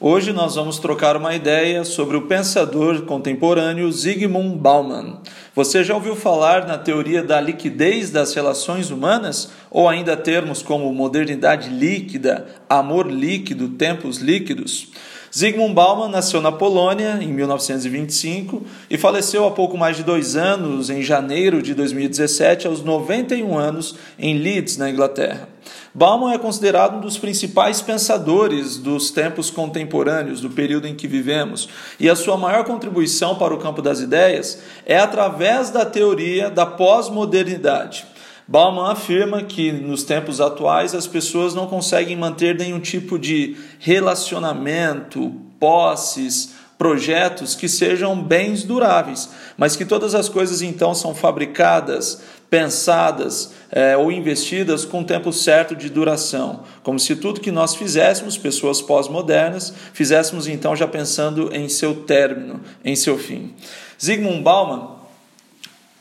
Hoje nós vamos trocar uma ideia sobre o pensador contemporâneo Zygmunt Bauman. Você já ouviu falar na teoria da liquidez das relações humanas? Ou ainda termos como modernidade líquida, amor líquido, tempos líquidos? Zygmunt Bauman nasceu na Polônia em 1925 e faleceu há pouco mais de dois anos, em janeiro de 2017, aos 91 anos, em Leeds, na Inglaterra. Bauman é considerado um dos principais pensadores dos tempos contemporâneos, do período em que vivemos, e a sua maior contribuição para o campo das ideias é através da teoria da pós-modernidade. Bauman afirma que nos tempos atuais as pessoas não conseguem manter nenhum tipo de relacionamento, posses, projetos que sejam bens duráveis, mas que todas as coisas então são fabricadas, pensadas é, ou investidas com tempo certo de duração, como se tudo que nós fizéssemos, pessoas pós-modernas, fizéssemos então já pensando em seu término, em seu fim. Zygmunt Bauman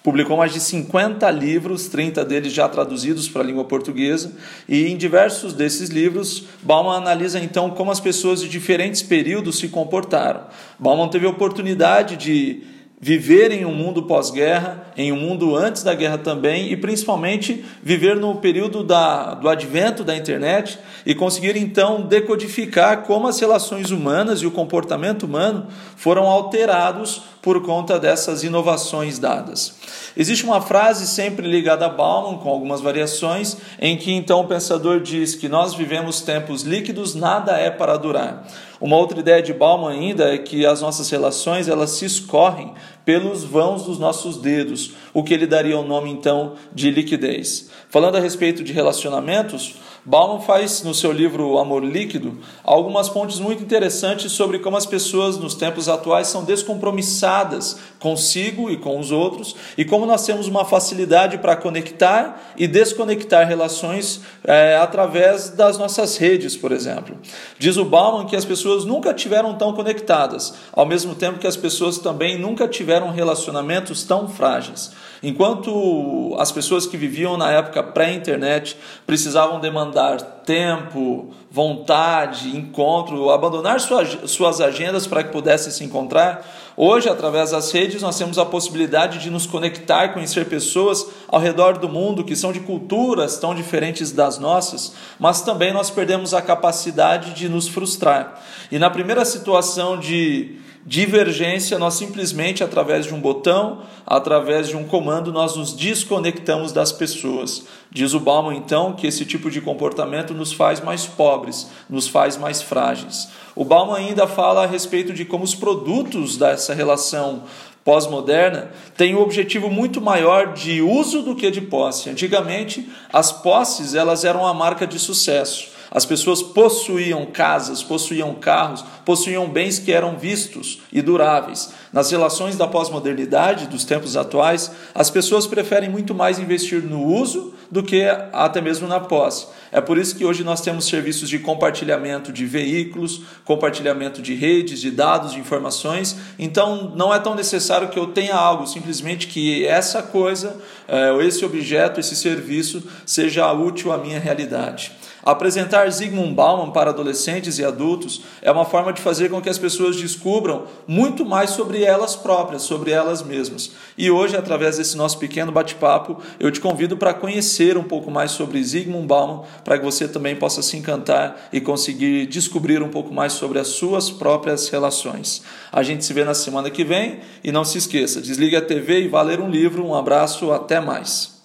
publicou mais de 50 livros, 30 deles já traduzidos para a língua portuguesa, e em diversos desses livros, Bauman analisa então como as pessoas de diferentes períodos se comportaram. Bauman teve a oportunidade de viver em um mundo pós-guerra, em um mundo antes da guerra também, e principalmente viver no período da, do advento da internet e conseguir então decodificar como as relações humanas e o comportamento humano foram alterados por conta dessas inovações dadas. Existe uma frase sempre ligada a Bauman, com algumas variações, em que então o pensador diz que nós vivemos tempos líquidos, nada é para durar. Uma outra ideia de Bauman ainda é que as nossas relações elas se escorrem pelos vãos dos nossos dedos, o que ele daria o nome então de liquidez. Falando a respeito de relacionamentos, Bauman faz no seu livro Amor Líquido algumas pontes muito interessantes sobre como as pessoas nos tempos atuais são descompromissadas consigo e com os outros e como nós temos uma facilidade para conectar e desconectar relações é, através das nossas redes, por exemplo. Diz o Bauman que as pessoas nunca tiveram tão conectadas, ao mesmo tempo que as pessoas também nunca tiveram relacionamentos tão frágeis. Enquanto as pessoas que viviam na época pré-internet precisavam demandar tempo, vontade, encontro, abandonar suas agendas para que pudessem se encontrar, hoje, através das redes, nós temos a possibilidade de nos conectar e conhecer pessoas ao redor do mundo que são de culturas tão diferentes das nossas, mas também nós perdemos a capacidade de nos frustrar. E na primeira situação de divergência, nós simplesmente, através de um botão, através de um comando, nós nos desconectamos das pessoas. Diz o Bauman, então, que esse tipo de comportamento nos faz mais pobres, nos faz mais frágeis. O Bauman ainda fala a respeito de como os produtos dessa relação pós-moderna têm um objetivo muito maior de uso do que de posse. Antigamente, as posses elas eram a marca de sucesso. As pessoas possuíam casas, possuíam carros, possuíam bens que eram vistos e duráveis. Nas relações da pós-modernidade, dos tempos atuais, as pessoas preferem muito mais investir no uso do que até mesmo na posse. É por isso que hoje nós temos serviços de compartilhamento de veículos, compartilhamento de redes, de dados, de informações. Então, não é tão necessário que eu tenha algo, simplesmente que essa coisa, eh, esse objeto, esse serviço seja útil à minha realidade. Apresentar Zygmunt Bauman para adolescentes e adultos é uma forma de fazer com que as pessoas descubram muito mais sobre elas próprias, sobre elas mesmas. E hoje, através desse nosso pequeno bate-papo, eu te convido para conhecer um pouco mais sobre Zygmunt Bauman, para que você também possa se encantar e conseguir descobrir um pouco mais sobre as suas próprias relações. A gente se vê na semana que vem e não se esqueça, desligue a TV e vá ler um livro. Um abraço, até mais.